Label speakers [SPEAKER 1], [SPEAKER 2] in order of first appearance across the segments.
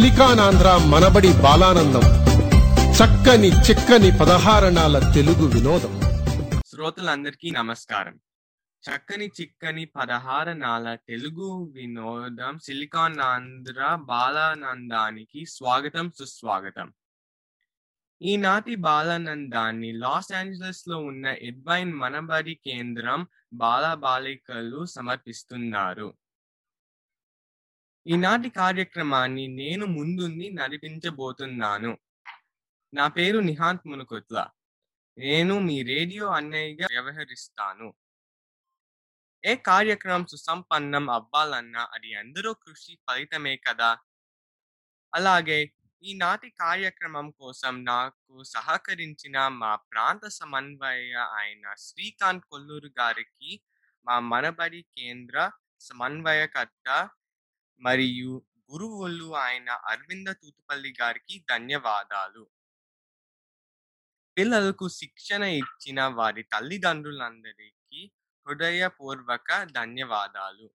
[SPEAKER 1] సిలికానాంధ్ర మనబడి బాలానందం. చక్కని చిక్కని పదహారణాల తెలుగు వినోదం.
[SPEAKER 2] శ్రోతలందరికీ నమస్కారం. చక్కని చిక్కని పదహారణాల తెలుగు వినోదం సిలికానాంధ్ర బాలానందానికి స్వాగతం సుస్వాగతం. ఈనాటి బాలానందాన్ని లాస్ ఏంజలస్లో ఉన్న ఎడ్వైన్ మనబడి కేంద్రం బాల బాలికలు సమర్పిస్తున్నారు. ఈనాటి కార్యక్రమాన్ని నేను ముందుండి నడిపించబోతున్నాను. నా పేరు నిహాంత్ మునుకుట్ల. నేను మీ రేడియో అన్నయ్యగా వ్యవహరిస్తాను. ఏ కార్యక్రమం సుసంపన్నం అవ్వాలన్నా అది అందరూ కృషి ఫలితమే కదా. అలాగే ఈనాటి కార్యక్రమం కోసం నాకు సహకరించిన మా ప్రాంత సమన్వయ అయిన శ్రీకాంత్ కొల్లూరు గారికి మా మనబడి కేంద్ర సమన్వయకర్త మరియు గురువులు ఆయన అరవింద తూతుపల్లి గారికి ధన్యవాదాలు. పిల్లలకు శిక్షణ ఇచ్చిన వారి తల్లిదండ్రులందరికీ హృదయపూర్వక ధన్యవాదాలు.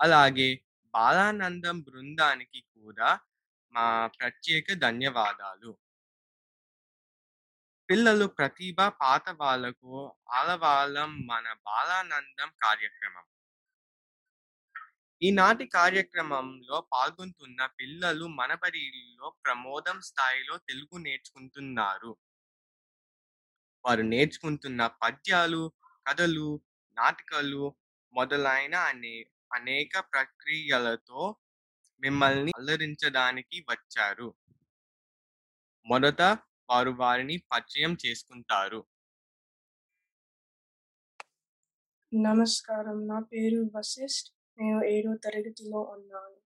[SPEAKER 2] అలాగే బాలానందం బృందానికి కూడా మా ప్రత్యేక ధన్యవాదాలు. పిల్లలు ప్రతిభ పాత వాళ్ళకు ఆలవాళ్ళం మన బాలానందం కార్యక్రమం. ఈనాటి కార్యక్రమంలో పాల్గొంటున్న పిల్లలు మనబడిలో ప్రమోదం స్థాయిలో తెలుగు నేర్చుకుంటున్నారు. వారు నేర్చుకుంటున్న పద్యాలు కథలు నాటకాలు మొదలైన అనే అనేక ప్రక్రియలతో మిమ్మల్ని అల్లరించడానికి వచ్చారు. మొదట వారు వారిని పరిచయం చేసుకుంటారు.
[SPEAKER 3] నమస్కారం. నా పేరు వశిష్ఠ్. నేను ఏడో తరగతిలో ఉన్నాను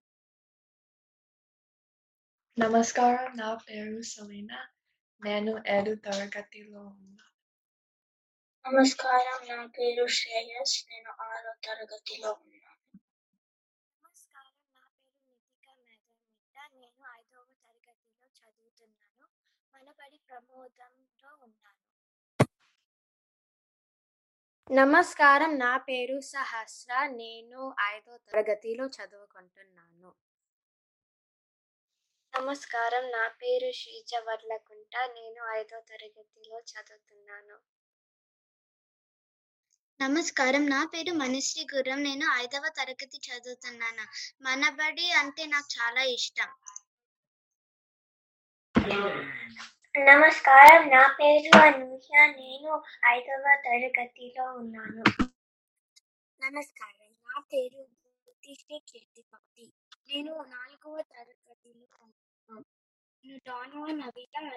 [SPEAKER 4] నమస్కారం నా పేరు సలీనా నేను ఏడు తరగతిలో ఉన్నాను
[SPEAKER 5] నమస్కారం నా పేరు శ్రేయస్. నేను ఆరో తరగతిలో ఉన్నాను
[SPEAKER 6] నమస్కారం నా పేరు నితిక నేను ఐదవ తరగతిలో చదువుతున్నాను. మనబడి ప్రమోదంలో ఉన్నాను.
[SPEAKER 7] నమస్కారం. నా పేరు సహస్ర. నేను ఐదో తరగతిలో చదువుకుంటున్నాను.
[SPEAKER 6] నమస్కారం. నా పేరు శ్రీజ వర్లకుంట నేను ఐదో తరగతిలో చదువుతున్నాను.
[SPEAKER 5] నమస్కారం. నా పేరు మనశ్రీ గుర్రం. నేను ఐదవ తరగతి చదువుతున్నాను. మనబడి అంటే నాకు చాలా ఇష్టం. నమస్కారం. నా పేరు అనూష నేను ఐదవ తరగతిలో ఉన్నాను. నమస్కారం. నా పేరు జ్యోతిశ్రీ కీర్తిపాటి నేను నాలుగవ తరగతిలో ఉన్నాను. నేను డానో నవీత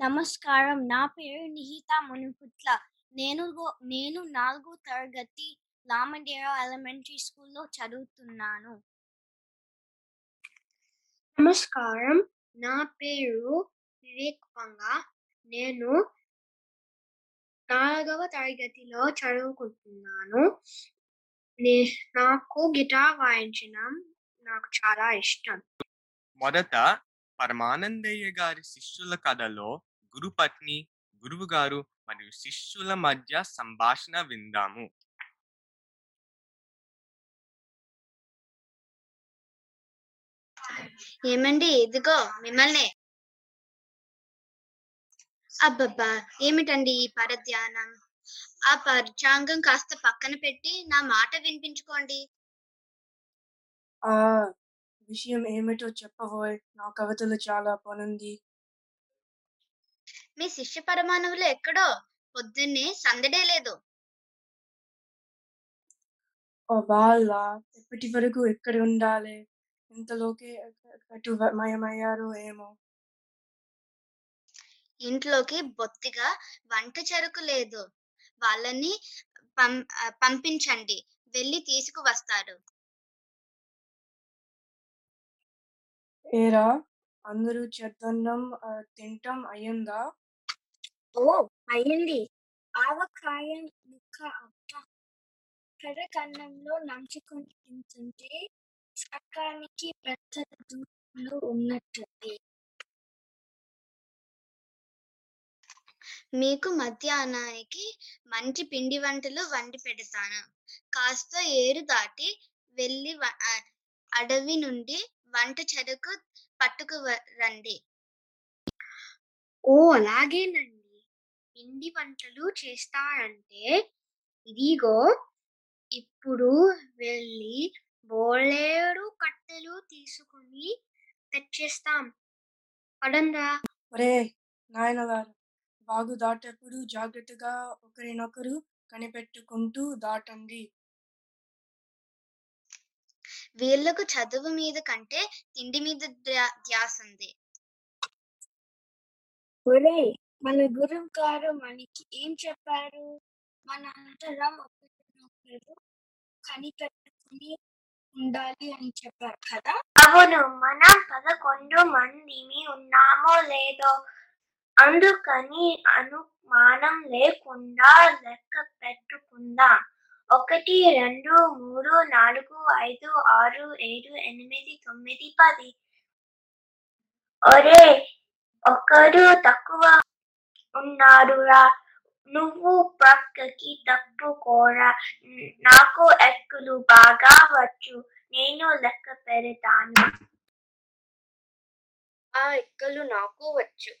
[SPEAKER 6] నమస్కారం. నా పేరు నిహిత మునుపుట్ల. నేను నేను నాలుగో తరగతి లామడేరా ఎలిమెంటరీ స్కూల్లో చదువుతున్నాను.
[SPEAKER 5] నమస్కారం. నా పేరు వివేక్ పంగ. నేను నాలుగవ తరగతిలో చదువుకుంటున్నాను. నే- నాకు గిటార్ వాయించడం నాకు చాలా ఇష్టం.
[SPEAKER 2] మొదట పరమానందయ్య గారి శిష్యుల కథలో గురుపత్ని గురువు గారు మరియు శిష్యుల మధ్య సంభాషణ విందాము.
[SPEAKER 5] ఏమండి? ఇదిగో మిమ్మల్ని. అబ్బబ్బా! ఏమిటండి ఈ పరధ్యానం? ఆ పంచాంగం కాస్త పక్కన పెట్టి నా మాట వినిపించుకోండి.
[SPEAKER 3] ఆ! విషయం ఏమిటో చెప్పబోయ్. నా కవితలు చాలా పనుంది.
[SPEAKER 5] మీ శిష్య పరమాణువులు ఎక్కడో? పొద్దున్నే సందడే లేదు.
[SPEAKER 3] ఓ వాళ్ళ ఇప్పటి వరకు ఎక్కడ ఉండాలి ఇంతలోకి అటు మయమయ్యారు ఏమో
[SPEAKER 5] ఇంట్లోకి బొత్తిగా వంట చెరుకు లేదు. వాళ్ళని పంపించండి. వెళ్ళి తీసుకువస్తారు.
[SPEAKER 3] ఏరా? అందరూ చెద్దన్నం తింటాం అయ్యిందా?
[SPEAKER 6] ఓ అయ్యింది. ఆవకాయ ముక్క అబ్బ. కర్రకన్నంలో నంచుకొని తింటుంటే సకానికి పెద్ద దూపులు ఉన్నట్టుంది
[SPEAKER 5] మీకు మధ్యాహ్నానికి మంచి పిండి వంటలు వండి పెడతాను. కాస్త ఏరు దాటి వెళ్ళి వ- అడవి నుండి వంట చెరకు పట్టుకు రండి.
[SPEAKER 8] ఓ అలాగేనండి. పిండి వంటలు చేస్తారంటే ఇదిగో ఇప్పుడు వెళ్ళి బోలేడు కట్టెలు తీసుకుని తెచ్చేస్తాం పడంరా
[SPEAKER 3] ఒరే నాయనగారు బాగు దాటేప్పుడు జాగ్రత్తగా ఒకరినొకరు కనిపెట్టుకుంటూ దాటండి.
[SPEAKER 5] వీళ్ళకు చదువు మీద కంటే తిండి మీద ధ్యా- ధ్యాస ఉంది.
[SPEAKER 8] ఒరే మన గురువు గారు మనకి ఏం చెప్పారు? మన అందరం ఒకరినొకరు కనిపెట్టుకుని ఉండాలి అని చెప్పారు కదా? అవును. మనం పదకొండు మందిమి ఉన్నామో లేదో అందుకని అనుమానం లేకుండా లెక్క పెట్టుకుందాం. ఒకటి రెండు మూడు నాలుగు ఐదు ఆరు ఏడు ఎనిమిది తొమ్మిది పది. ఒరే! ఒకరు తక్కువ ఉన్నారురా నువ్వు పక్కకి తప్పుకోరా నాకు ఎక్కులు బాగా వచ్చు నేను లెక్క పెడతాను
[SPEAKER 9] ఆ ఎక్కలు నాకు వచ్చు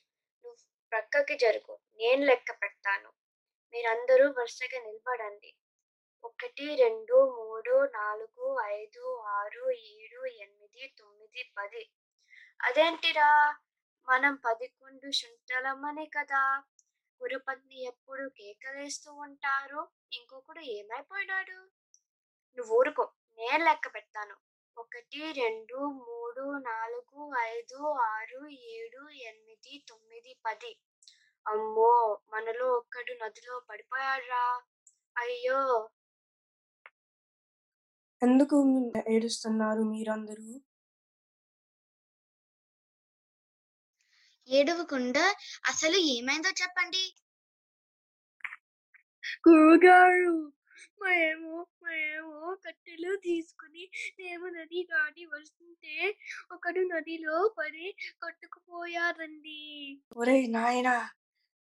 [SPEAKER 9] నువ్వు ప్రక్కకి జరుగు నేను లెక్క పెడతాను మీరందరూ వరుసగా నిలబడండి ఒకటి రెండు మూడు నాలుగు ఐదు ఆరు ఏడు ఎనిమిది తొమ్మిది పది అదేంటిరా మనం పదకొండు శుంఠలమనే కదా గురుపత్ని ఎప్పుడు కేకలేస్తూ ఉంటారు ఇంకొకడు ఏమైపోయినాడు? నువ్వు ఊరుకో నేను లెక్క పెడతాను. ఒకటి రెండు మూడు నాలుగు ఐదు ఆరు ఏడు ఎనిమిది తొమ్మిది పది. అమ్మో! మనలో ఒక్కడు నదిలో పడిపోయాడ్రా? అయ్యో!
[SPEAKER 3] ఎందుకు ఏడుస్తున్నారు మీరందరూ?
[SPEAKER 5] ఏడవకుండా అసలు ఏమైందో చెప్పండి.
[SPEAKER 8] గురుగారు మేము మేము కట్టెలు తీసుకుని మేము నది దాటి వస్తుంటే ఒకడు నదిలో పడి కొట్టుకుపోయారండి
[SPEAKER 3] ఒరేయ్ నాయనా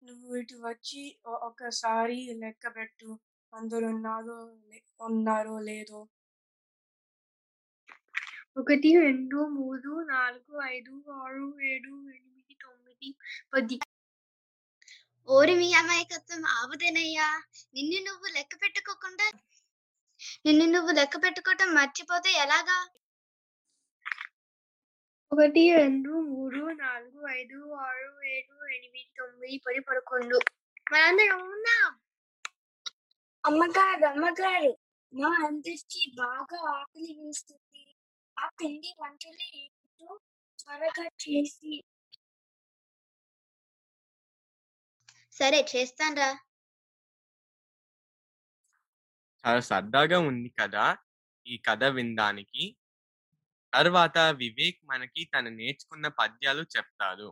[SPEAKER 3] నువ్వు ఇటు వచ్చి ఒ- ఒకసారి లెక్క పెట్టు. అందరూ ఉన్నారో ఉన్నారో లేదో.
[SPEAKER 8] ఒకటి రెండు మూడు నాలుగు ఐదు ఆరు ఏడు ఎనిమిది తొమ్మిది
[SPEAKER 5] ఓరి మీ అమాయకత్వం ఆవుదేనయ్యా నిన్ను నువ్వు లెక్క పెట్టుకోకుండా నిన్ను నువ్వు లెక్క పెట్టుకోవటం మర్చిపోతే ఎలాగా?
[SPEAKER 8] ఒకటి రెండు మూడు నాలుగు ఐదు ఆరు ఏడు ఎనిమిది తొమ్మిది పది పదకొండు. మనందరం ఉన్నాం. అమ్మగారు అమ్మగారు మా అందరికి బాగా ఆకలి వేస్తుంది. ఆ పిండి వంటలు ఏంటో త్వరగా చేసి
[SPEAKER 5] సరే చేస్తాన్రా.
[SPEAKER 2] చాలా సరదాగా ఉంది కదా! ఈ కథ వినడానికి. తర్వాత వివేక్ మనకి తను నేర్చుకున్న పద్యాలు చెప్తారు.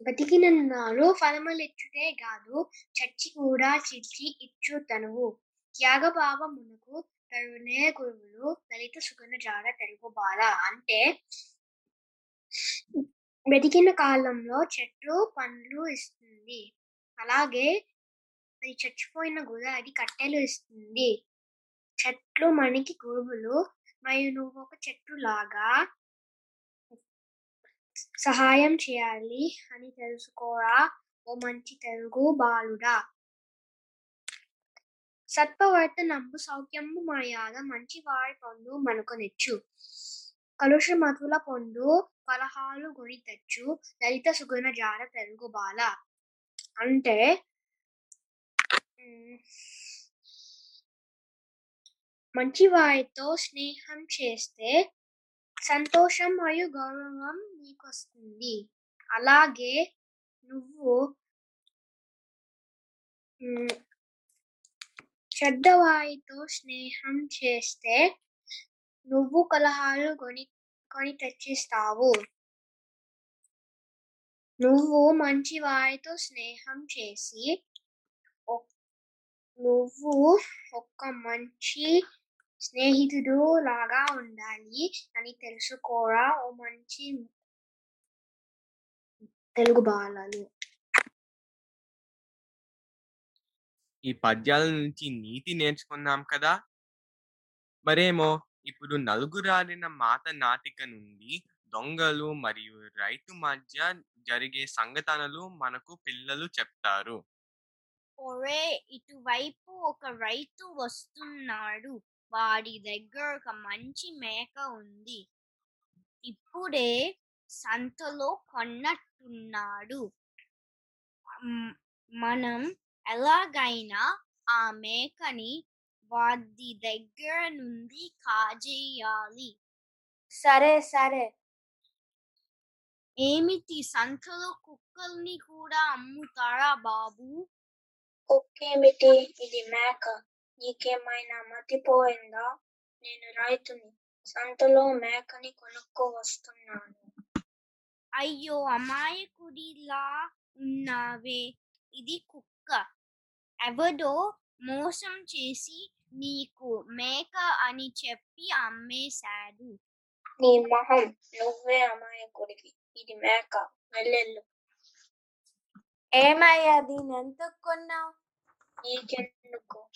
[SPEAKER 8] బతికినన్నారు ఫలములిచ్చుటే గాదు చచ్చి కూడా చిచ్చి ఇచ్చు తనువు. త్యాగభావమునకు తరుణే గురువులు దళిత సుగణ జాడ తెలుగు బాల అంటే బతికిన కాలంలో చెట్లు పండ్లు ఇస్తుంది. అలాగే అది చచ్చిపోయిన కూడా అది కట్టెలు ఇస్తుంది. చెట్లు మనకి గురువులు మరియు నువ్వు ఒక చెట్టు లాగా సహాయం చేయాలి అని తెలుసుకోరా? ఓ మంచి తెలుగు బాలుడా. సత్పవర్తనంబు సౌఖ్యంబు మర్యాద మంచి వారి పొందు మనకు నెచ్చు కలుష మతుల పొందు కలహాలు గురి తెచ్చు లలిత సుగుణ జాడ తెలుగు బాల. అంటే మంచి వారితో స్నేహం చేస్తే సంతోషం మరియు గౌరవం నీకు వస్తుంది అలాగే నువ్వు మ్, చెడ్డవారితో స్నేహం చేస్తే నువ్వు కలహాలు కొని కొని తెచ్చిస్తావు నువ్వు మంచి వారితో స్నేహం చేసి నువ్వు ఒక మంచి స్నేహితుడు లాగా ఉండాలి అని తెలుసుకోరా ఓ మంచి తెలుగు బాలలు.
[SPEAKER 2] ఈ పద్యాల నుంచి నీతి నేర్చుకున్నాం కదా. మరేమో ఇప్పుడు నలుగురాలిన మాత నాటిక నుండి దొంగలు మరియు రైతు మధ్య జరిగే సంఘటనలు మనకు పిల్లలు చెప్తారు.
[SPEAKER 10] ఒరే! ఇటువైపు ఒక రైతు వస్తున్నాడు. వాడి దగ్గర ఒక మంచి మేక ఉంది. ఇప్పుడే సంతలో కొన్నట్టున్నాడు. మనం ఎలాగైనా ఆ మేకని వాడి దగ్గర నుండి కాజేయాలి.
[SPEAKER 11] సరే సరే.
[SPEAKER 10] ఏమిటి సంతలో కుక్కల్ని కూడా అమ్ముతారా బాబు?
[SPEAKER 11] కుక్కేమిటి? ఇది మేక. నీకేమైనా మతిపోయిందా? నేను రైతుని. సంతలో మేకని కొనుక్కో వస్తున్నాను.
[SPEAKER 10] అయ్యో అమాయకుడిలా ఉన్నావే. ఇది కుక్క. ఎవడో మోసం చేసి నీకు మేక అని చెప్పి అమ్మేశాడు.
[SPEAKER 11] నీ మొహం నువ్వే అమాయకుడివి. ఇది మేక వెళ్ళెళ్ళు
[SPEAKER 7] ఏమయ్యా దీన్ని ఎంత కొన్నావు?
[SPEAKER 11] నీకెందుకు?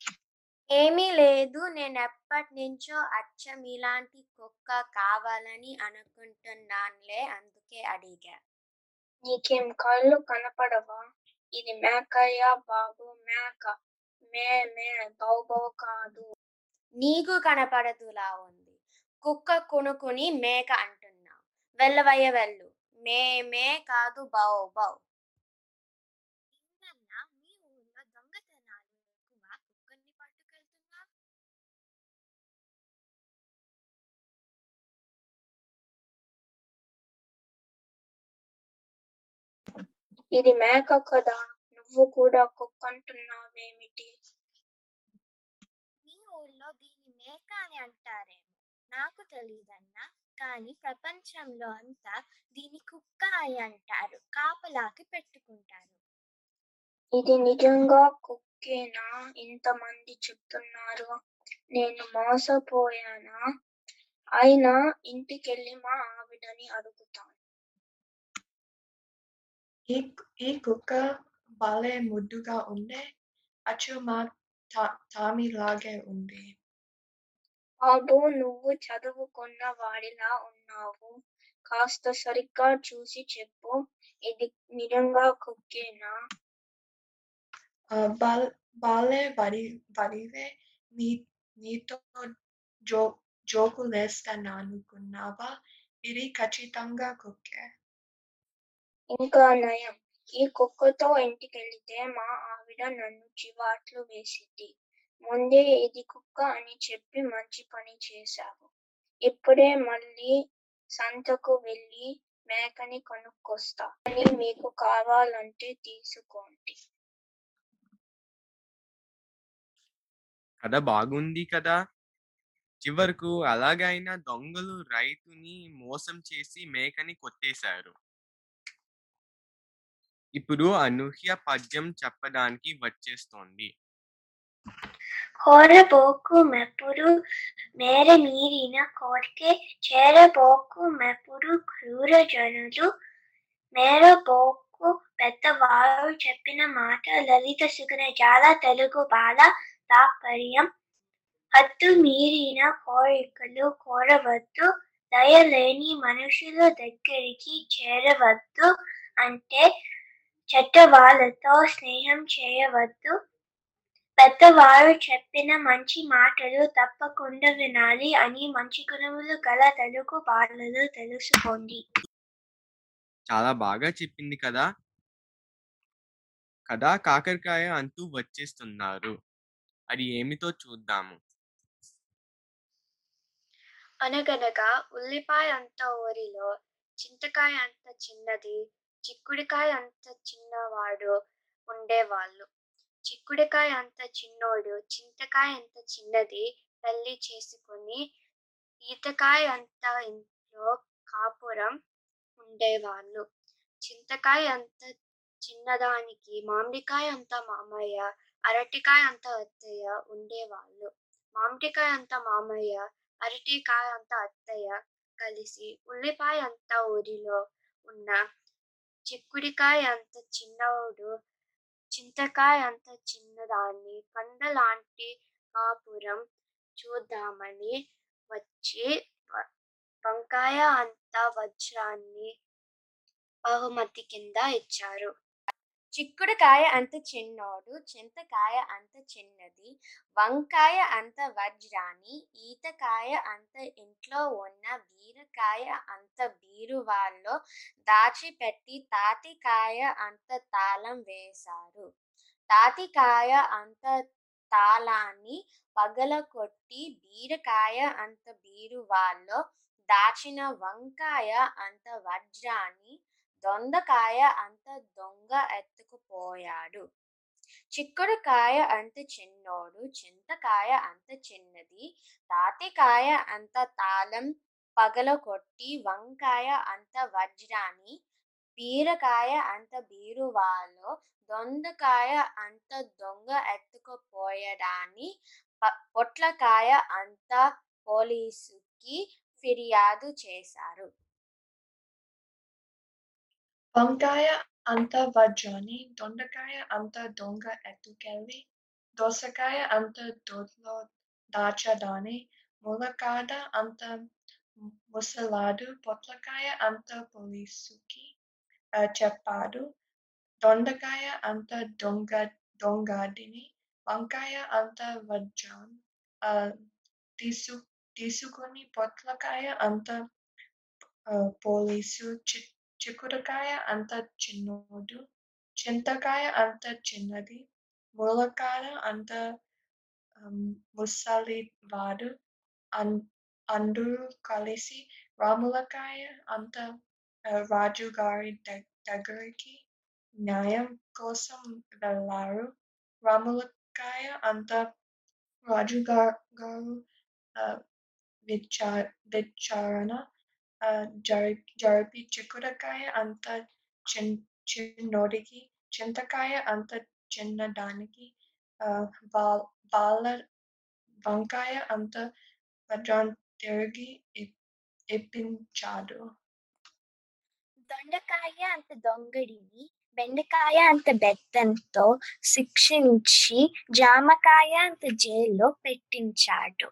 [SPEAKER 7] ఏమీ లేదు నేను ఎప్పటి నుంచో అచ్చం ఇలాంటి కుక్క కావాలని అనుకుంటున్నానులే అందుకే అడిగా.
[SPEAKER 11] నీకేం కళ్ళు కనపడవా? ఇది మేకయ్యా బాబు మేక. మే మే బౌ బౌ కాదు.
[SPEAKER 7] నీకు కనపడదులా ఉంది. కుక్క కొనుక్కుని మేక అంటున్నావు వెళ్ళవయ్య వెళ్ళు. మే మే కాదు బౌ బౌ.
[SPEAKER 10] ఏంటన్నా మీ ఊర్లో దొంగతనాలు ఎక్కువ కుక్కల్ని పట్టుకెళ్తున్నా
[SPEAKER 11] ఇది మేక కదా. నువ్వు కూడా కుక్క అంటున్నావేమిటి
[SPEAKER 10] మీ ఊర్లో అని అంటారేమో. నాకు తెలియదన్నా కానీ ప్రపంచంలో అంతా దీని కుక్క అని అంటారు. కాపలాకి పెట్టుకుంటారు.
[SPEAKER 11] ఇది నిజంగా కుక్కేనా? ఇంతమంది చెప్తున్నారు. నేను మోసపోయానా? అయినా ఇంటికెళ్ళి మా ఆవిడని అడుగుతాను.
[SPEAKER 4] ఈ ఈ కుక్క భలే ముద్దుగా ఉండే అచ్చు మా తా- తామిలాగే ఉంది
[SPEAKER 11] బాబు నువ్వు చదువుకున్న వాడిలా ఉన్నావు. కాస్త సరిగ్గా చూసి చెప్పు. ఇది నిజంగా కుక్కేనా?
[SPEAKER 4] బాల్ బాలే వడి వడివే నీ నీతో జో జోకులేస్తాను అనుకున్నావా? ఇది ఖచ్చితంగా కుక్కే.
[SPEAKER 11] ఇంకా నయం. ఈ కుక్కతో ఇంటికెళ్తే మా ఆవిడ నన్ను చివాట్లు వేసిద్ది. ముందే ఇది కుక్క అని చెప్పి మంచి పని చేశావు. ఇప్పుడే మళ్ళీ సంతకు వెళ్ళి మేకని కొనుక్కొస్తా. అని మీకు కావాలంటే తీసుకోండి.
[SPEAKER 2] కథ బాగుంది కదా. చివరకు అలాగైనా దొంగలు రైతుని మోసం చేసి మేకని కొట్టేశారు. ఇప్పుడు అనూహ్య పద్యం చెప్పడానికి వచ్చేస్తోంది.
[SPEAKER 11] కోరబోకు మెప్పుడు మేర మీరిన కోరికే చేరబోకు మెప్పుడు క్రూర జనులు. మేరబోకు పెద్దవారు చెప్పిన మాట లలిత సుగుణ జాల తెలుగు బాల తాత్పర్యం. హద్దు మీరిన కోరికలు కోరవద్దు దయలేని మనుషుల దగ్గరికి చేరవద్దు అంటే చెడ్డ వాళ్ళతో స్నేహం చేయవద్దు. పెద్దవారు చెప్పిన మంచి మాటలు తప్పకుండా వినాలి అని మంచి గుణములు గల తెలుగు బాలలు తెలుసుకోండి.
[SPEAKER 2] చాలా బాగా చెప్పింది కదా? కదా కాకరకాయ అంటూ వచ్చేస్తున్నారు. అది ఏమిటో చూద్దాము.
[SPEAKER 9] అనగనగా ఉల్లిపాయ అంత ఊరిలో చింతకాయ అంత చిన్నది చిక్కుడికాయ అంత చిన్నవాడు ఉండేవాళ్ళు. చిక్కుడికాయ అంత చిన్నోడు చింతకాయ అంత చిన్నది తల్లి చేసుకొని ఈతకాయ అంత ఇంట్లో కాపురం ఉండేవాళ్ళు. చింతకాయ అంత చిన్నదానికి మామిడికాయ అంత మామయ్య అరటికాయ అంత అత్తయ్య ఉండేవాళ్ళు. మామిడికాయ అంత మామయ్య అరటికాయ అంత అత్తయ్య కలిసి ఉల్లిపాయ అంత ఊరిలో ఉన్న చిక్కుడికాయ అంత చిన్నవాడు
[SPEAKER 7] చింతకాయ అంత చిన్నదాన్ని కొండలాంటి కాపురం చూద్దామని వచ్చి వంకాయ అంత వజ్రాన్ని బహుమతి కింద ఇచ్చారు. చిక్కుడుకాయ అంత చిన్నోడు చింతకాయ అంత చిన్నది వంకాయ అంత వజ్రాన్ని ఈతకాయ అంత ఇంట్లో ఉన్న బీరకాయ అంత బీరువాల్లో దాచిపెట్టి తాటికాయ అంత తాళం వేశారు. తాతికాయ అంత తాళాన్ని పగలగొట్టి బీరకాయ అంత బీరువాల్లో దాచిన వంకాయ అంత వజ్రాన్ని దొండకాయ అంత దొంగ ఎత్తుకుపోయాడు. చిక్కుడుకాయ అంత చిన్నోడు చింతకాయ అంత చిన్నది తాతికాయ అంత తాళం పగలగొట్టి వంకాయ అంత వజ్రాన్ని బీరకాయ అంత బీరువాలో దొండకాయ అంత దొంగ ఎత్తుకుపోయడాన్ని పొట్లకాయ అంత పోలీసుకి ఫిర్యాదు చేశారు.
[SPEAKER 4] వంకాయ అంత వజ్రాన్ని దొండకాయ అంత దొంగ ఎత్తుకెళ్ళి దోసకాయ అంత దొడ్లో దాచడాన్ని ములకాడ అంత ముసలాడు పొట్లకాయ అంత పోలీసుకి చెప్పాడు. దొండకాయ అంత దొంగ దొంగదిని వంకాయ అంత వజ్రం ఆ, తీసు తీసుకుని పొట్లకాయ అంత పోలీసు చి- చిక్కుడుకాయ అంత చిన్నోడు చింతకాయ అంత చిన్నది ములకాడ అంత ఆమ్, ముసలివాడు అన్ అందరూ కలిసి రాములకాయ అంత ఆ, రాజుగారి దగ్- దగ్గరికి న్యాయం కోసం వెళ్ళారు. రాములకాయ అంత రాజుగారు ఆ, విచార విచారణ ఆ, జరి జరిపి చిక్కుడుకాయ అంత చిన్నోడికి చింతకాయ అంత చిన్నదానికి ఆ, వంకాయ అంత వజ్రం తిరిగి ఇప్పించాడు.
[SPEAKER 12] దొండకాయ అంత దొంగడిని బెండకాయ అంత బెత్తంతో శిక్షించి జామకాయ అంత జైల్లో పెట్టించాడు.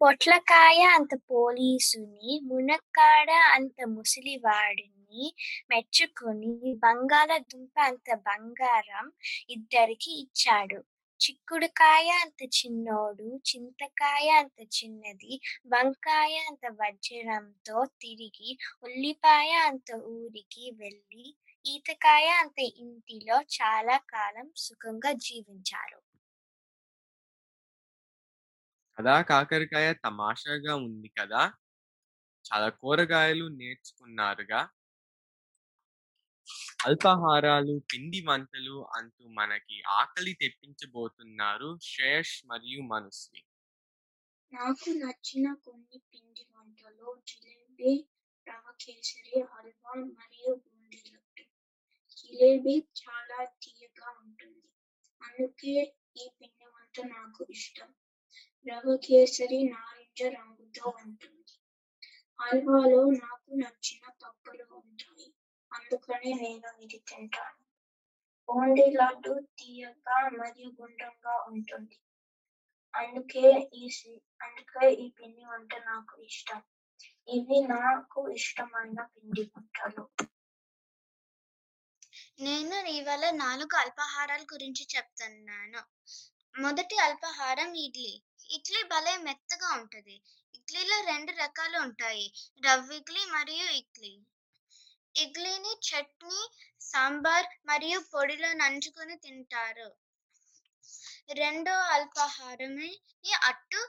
[SPEAKER 12] పొట్లకాయ అంత పోలీసుని మునక్కాడ అంత ముసలివాడిని మెచ్చుకుని బంగాళదుంప అంత బంగారం ఇద్దరికి ఇచ్చాడు. చిక్కుడుకాయ అంత చిన్నోడు చింతకాయ అంత చిన్నది వంకాయ అంత వజ్రంతో తిరిగి ఉల్లిపాయ అంత ఊరికి వెళ్ళి ఈతకాయ అంత ఇంటిలో చాలా కాలం సుఖంగా జీవించారు.
[SPEAKER 2] కదా! కాకరకాయ తమాషాగా ఉంది కదా! చాలా కూరగాయలు నేర్చుకున్నారుగా. అల్పాహారాలు పిండి వంటలు అంటూ మనకి ఆకలి తెప్పించబోతున్నారు శ్రేయస్ మరియు మనస్వి.
[SPEAKER 11] నాకు నచ్చిన కొన్ని పిండి వంటలు జిలేబీ రవ కేసరి హల్వా మరియు బూందీ లడ్డు. జిలేబీ చాలా తీయగా ఉంటుంది. అందుకే ఈ పిండి వంట నాకు ఇష్టం. రవ కేసరి నారింజ రంగుతో ఉంటుంది. హల్వాలో నాకు నచ్చిన పప్పులు ఉంటాయి. అందుకనే నేను ఇది తింటాను. బూందీ లడ్డు తీయగా మరియు గుండ్రంగా ఉంటుంది. అందుకే ఈ అందుకే ఈ పిండి వంట నాకు ఇష్టం. ఇవి నాకు ఇష్టమైన పిండి వంటలు.
[SPEAKER 5] నేను ఇవాళ నాలుగు అల్పాహారాల గురించి చెప్తున్నాను. మొదటి అల్పాహారం ఇడ్లీ. ఇడ్లీ భలే మెత్తగా ఉంటుంది. ఇడ్లీలో రెండు రకాలు ఉంటాయి. రవ్వ ఇడ్లీ మరియు ఇడ్లీ. ఇడ్లీని చట్నీ సాంబార్ మరియు పొడిలో నంచుకొని తింటారు. రెండో అల్పాహారమే అట్టు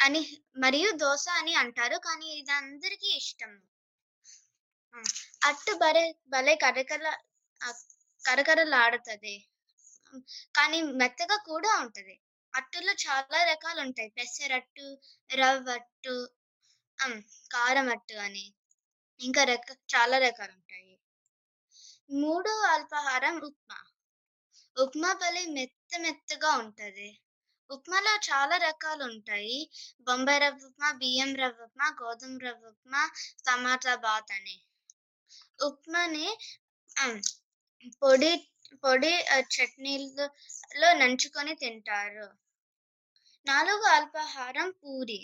[SPEAKER 5] అని మరియు దోశ అని అంటారు. కానీ ఇది అందరికీ ఇష్టం అట్టు భలే భలే కరకర కరకరలాడుతుంది. కానీ మెత్తగా కూడా ఉంటది. అట్టులో చాలా రకాలు ఉంటాయి పెసరట్టు రవ్వట్టు కారం అట్టు అని. ఇంకా రక చాలా రకాలు ఉంటాయి మూడో అల్పాహారం ఉప్మా. ఉప్మా భలే మెత్త మెత్తగా ఉంటది. ఉప్మాలో చాలా రకాలు ఉంటాయి బొంబాయి రవ్వ ఉప్మా బియ్యం రవ్వ ఉప్మా గోధుమ రవ్వ ఉప్మా టమాటా బాత్ అని. ఉప్మాని పొడి పొడి చట్నీలలో నంచుకొని తింటారు. నాలుగు అల్పాహారం పూరి.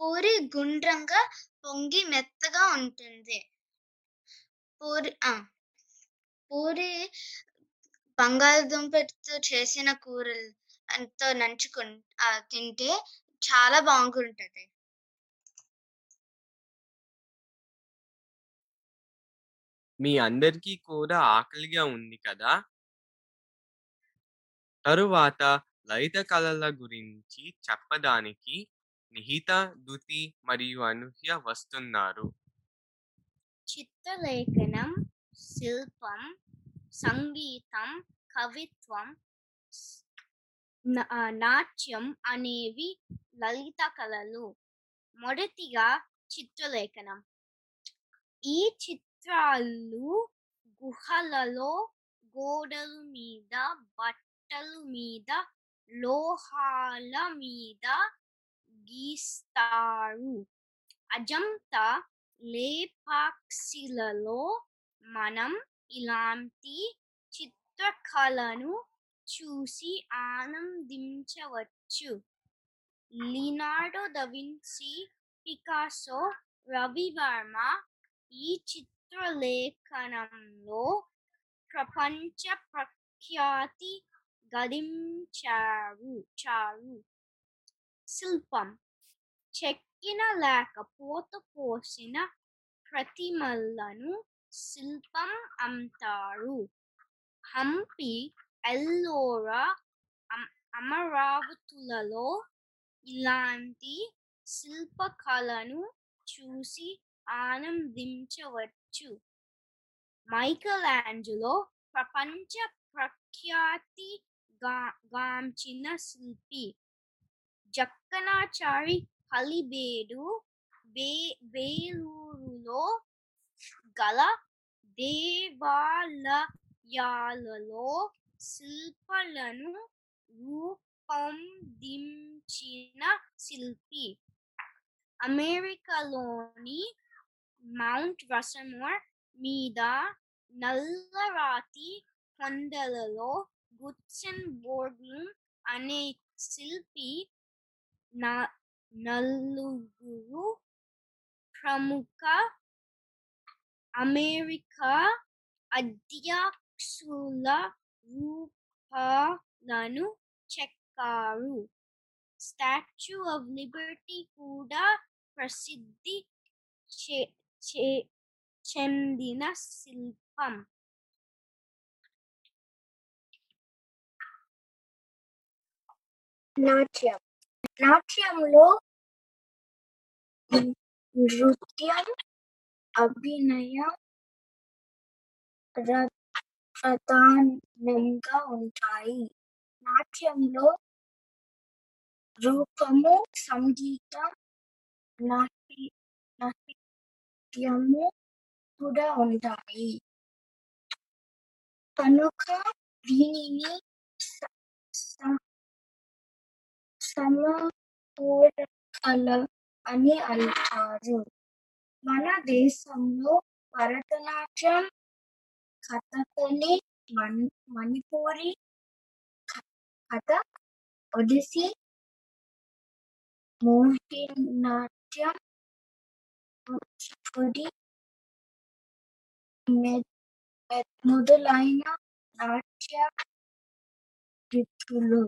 [SPEAKER 5] పూరి గుండ్రంగా పొంగి మెత్తగా ఉంటుంది. పూరి ఆ పూరి బంగాళదుంపతో చేసిన కూరలతో నంచుకు తింటే చాలా బాగుంటది.
[SPEAKER 2] మీ అందరికీ కూడా ఆకలిగా ఉంది కదా? తరువాత లలిత కళల గురించి చెప్పడానికి నిహిత దుతి మరియు అనూహ్య వస్తున్నారు.
[SPEAKER 10] చిత్రలేఖనం శిల్పం సంగీతం కవిత్వం నా- నాట్యం అనేవి లలిత కళలు. మొదటిగా చిత్రలేఖనం. ఈ చిత్రాలు గుహలలో గోడల మీద బట్టల మీద లోహాల మీద గీస్తారు. అజంతా లేపాక్షిలలో మనం ఇలాంటి చిత్రకళను చూసి ఆనందించవచ్చు. లినార్డో దవిన్సి పికాసో రవివర్మ ఈ చిత్ర చిత్రలేఖనంలో ప్రపంచ ప్రఖ్యాతి గడించారు. చారు శిల్పం. చెక్కిన లేక పోత పోసిన ప్రతిమలను శిల్పం అంటారు. హంపి ఎల్లోరా అమరావతులలో ఇలాంటి శిల్పకళను చూసి ఆనందించవచ్చు. మైకల్ ఆంజలో ప్రపంచ ప్రఖ్యాతి గా- గాంచిన శిల్పి జక్కనాచారి హలిబేడు బే బేలూరులో గల దేవాలయాలలో శిల్పాలను రూపొందించిన శిల్పి. అమెరికాలోని మౌంట్ రసమోర్ మీద నల్లరాతి కొండలలో గుట్సెన్ బోర్డు అనే శిల్పి నా- నలుగురు ప్రముఖ అమెరికా అధ్యక్షుల రూపాలను చెక్కారు. స్టాచ్యూ ఆఫ్ లిబర్టీ కూడా ప్రసిద్ధి చెందిన శిల్పం
[SPEAKER 6] నాట్యం నాట్యంలో నృత్యం అభినయం ప్రధానంగా ఉంటాయి. నాట్యంలో రూపము సంగీతం నాటి నాట్యము కూడా ఉంటాయి. కనుక దీనిని సమపూరకల అని అంటారు. మన దేశంలో భరతనాట్యం కథకళి మణి మణిపూరి కథ ఒడిసి ఒడిస్సీ మోహినాట్యం కూచిపూడి మొదలైన నాట్య రీతులు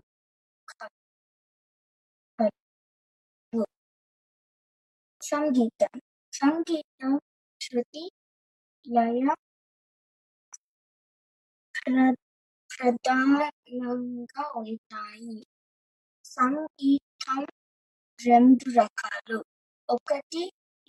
[SPEAKER 6] సంగీతం. సంగీతం శృతి లయ ప్ర- ప్రధానంగా ఉంటాయి. సంగీతం రెండు రకాలు. ఒకటి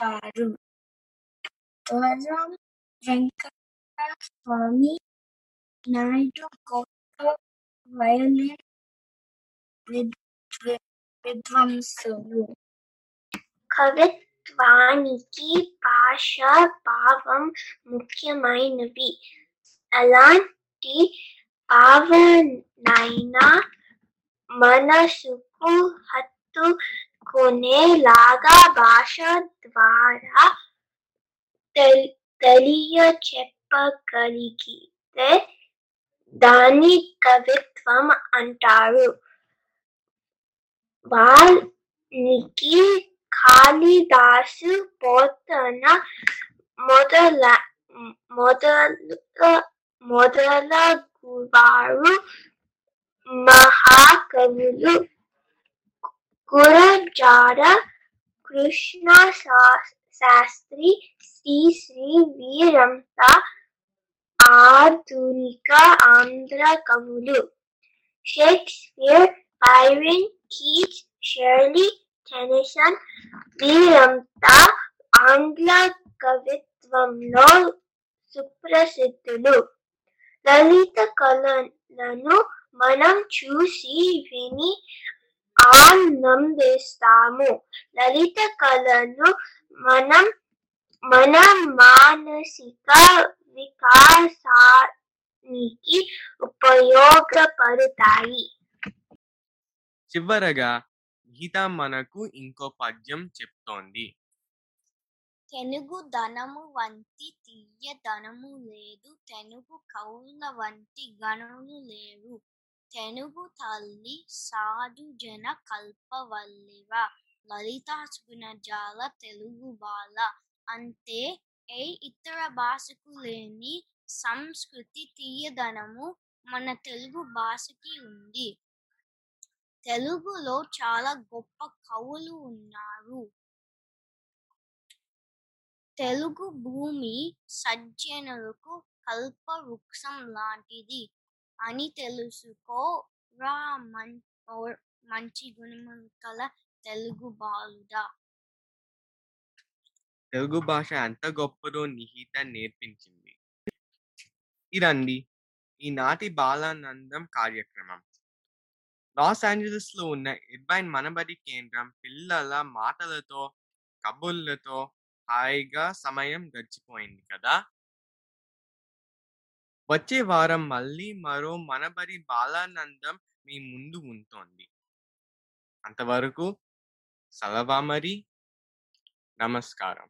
[SPEAKER 6] గు- వరం వెంకట స్వామి నాయుడు గొప్ప వయలిన్ విద్వాంసులు.
[SPEAKER 13] కవిత్వానికి భాష భావం ముఖ్యమైనవి. అలాంటి భావనైనా మనసుకు హత్తు హత్తుకునేలాగా భాష ద్వారా తెల్- తెలియచెప్పగలిగితే దాన్ని కవిత్వం అంటారు వాల్మీకి కాళిదాసు పోతన మొదల మొదల మొదలగువారు మహాకవులు గురజాడ కృష్ణ శా- శాస్త్రి శ్రీశ్రీ వీరంతా ఆధునిక ఆంధ్ర కవులు Shakespeare Byron Keats Shelley Tennyson వీరంతా ఆంగ్ల కవిత్వంలో సుప్రసిద్ధులు లలిత కళలను మనం చూసి విని ఆనందిస్తాము. లలిత కళలు మనం మన మానసిక వికాసానికి ఉపయోగపడతాయి.
[SPEAKER 2] చివరగా గీత మనకు ఇంకో పద్యం చెప్తోంది.
[SPEAKER 10] తెనుగు ధనము వంటి తీయదనము లేదు తెనుగు కవుల వంటి గణులు లేరు తెనుగు తల్లి సాధు జన కల్పవల్లివ. లలితా గుణజాల తెలుగు బాల. అంతే ఏ ఇతర భాషకు లేని సంస్కృతి తీయదనము మన తెలుగు భాషకి ఉంది. తెలుగులో చాలా గొప్ప కవులు ఉన్నారు. తెలుగు భూమి సజ్జనులకు కల్ప వృక్షం లాంటిది. అని తెలుసుకో. రా మన్ మంచి గుణములు కల తెలుగు బాలుడా.
[SPEAKER 2] తెలుగు భాష ఎంత గొప్పదో నిహిత నేర్పించింది. ఇదండి. ఈనాటి బాలానందం కార్యక్రమం. లాస్ ఏంజలస్లో ఉన్న ఇర్బైన్ మనబడి కేంద్రం పిల్లల మాటలతో కబుర్లతో హాయిగా సమయం గడిచిపోయింది కదా! వచ్చే వారం మళ్ళీ మరో మనబరి బాలానందం మీ ముందు ఉంటోంది. అంతవరకు సలవా మరి నమస్కారం.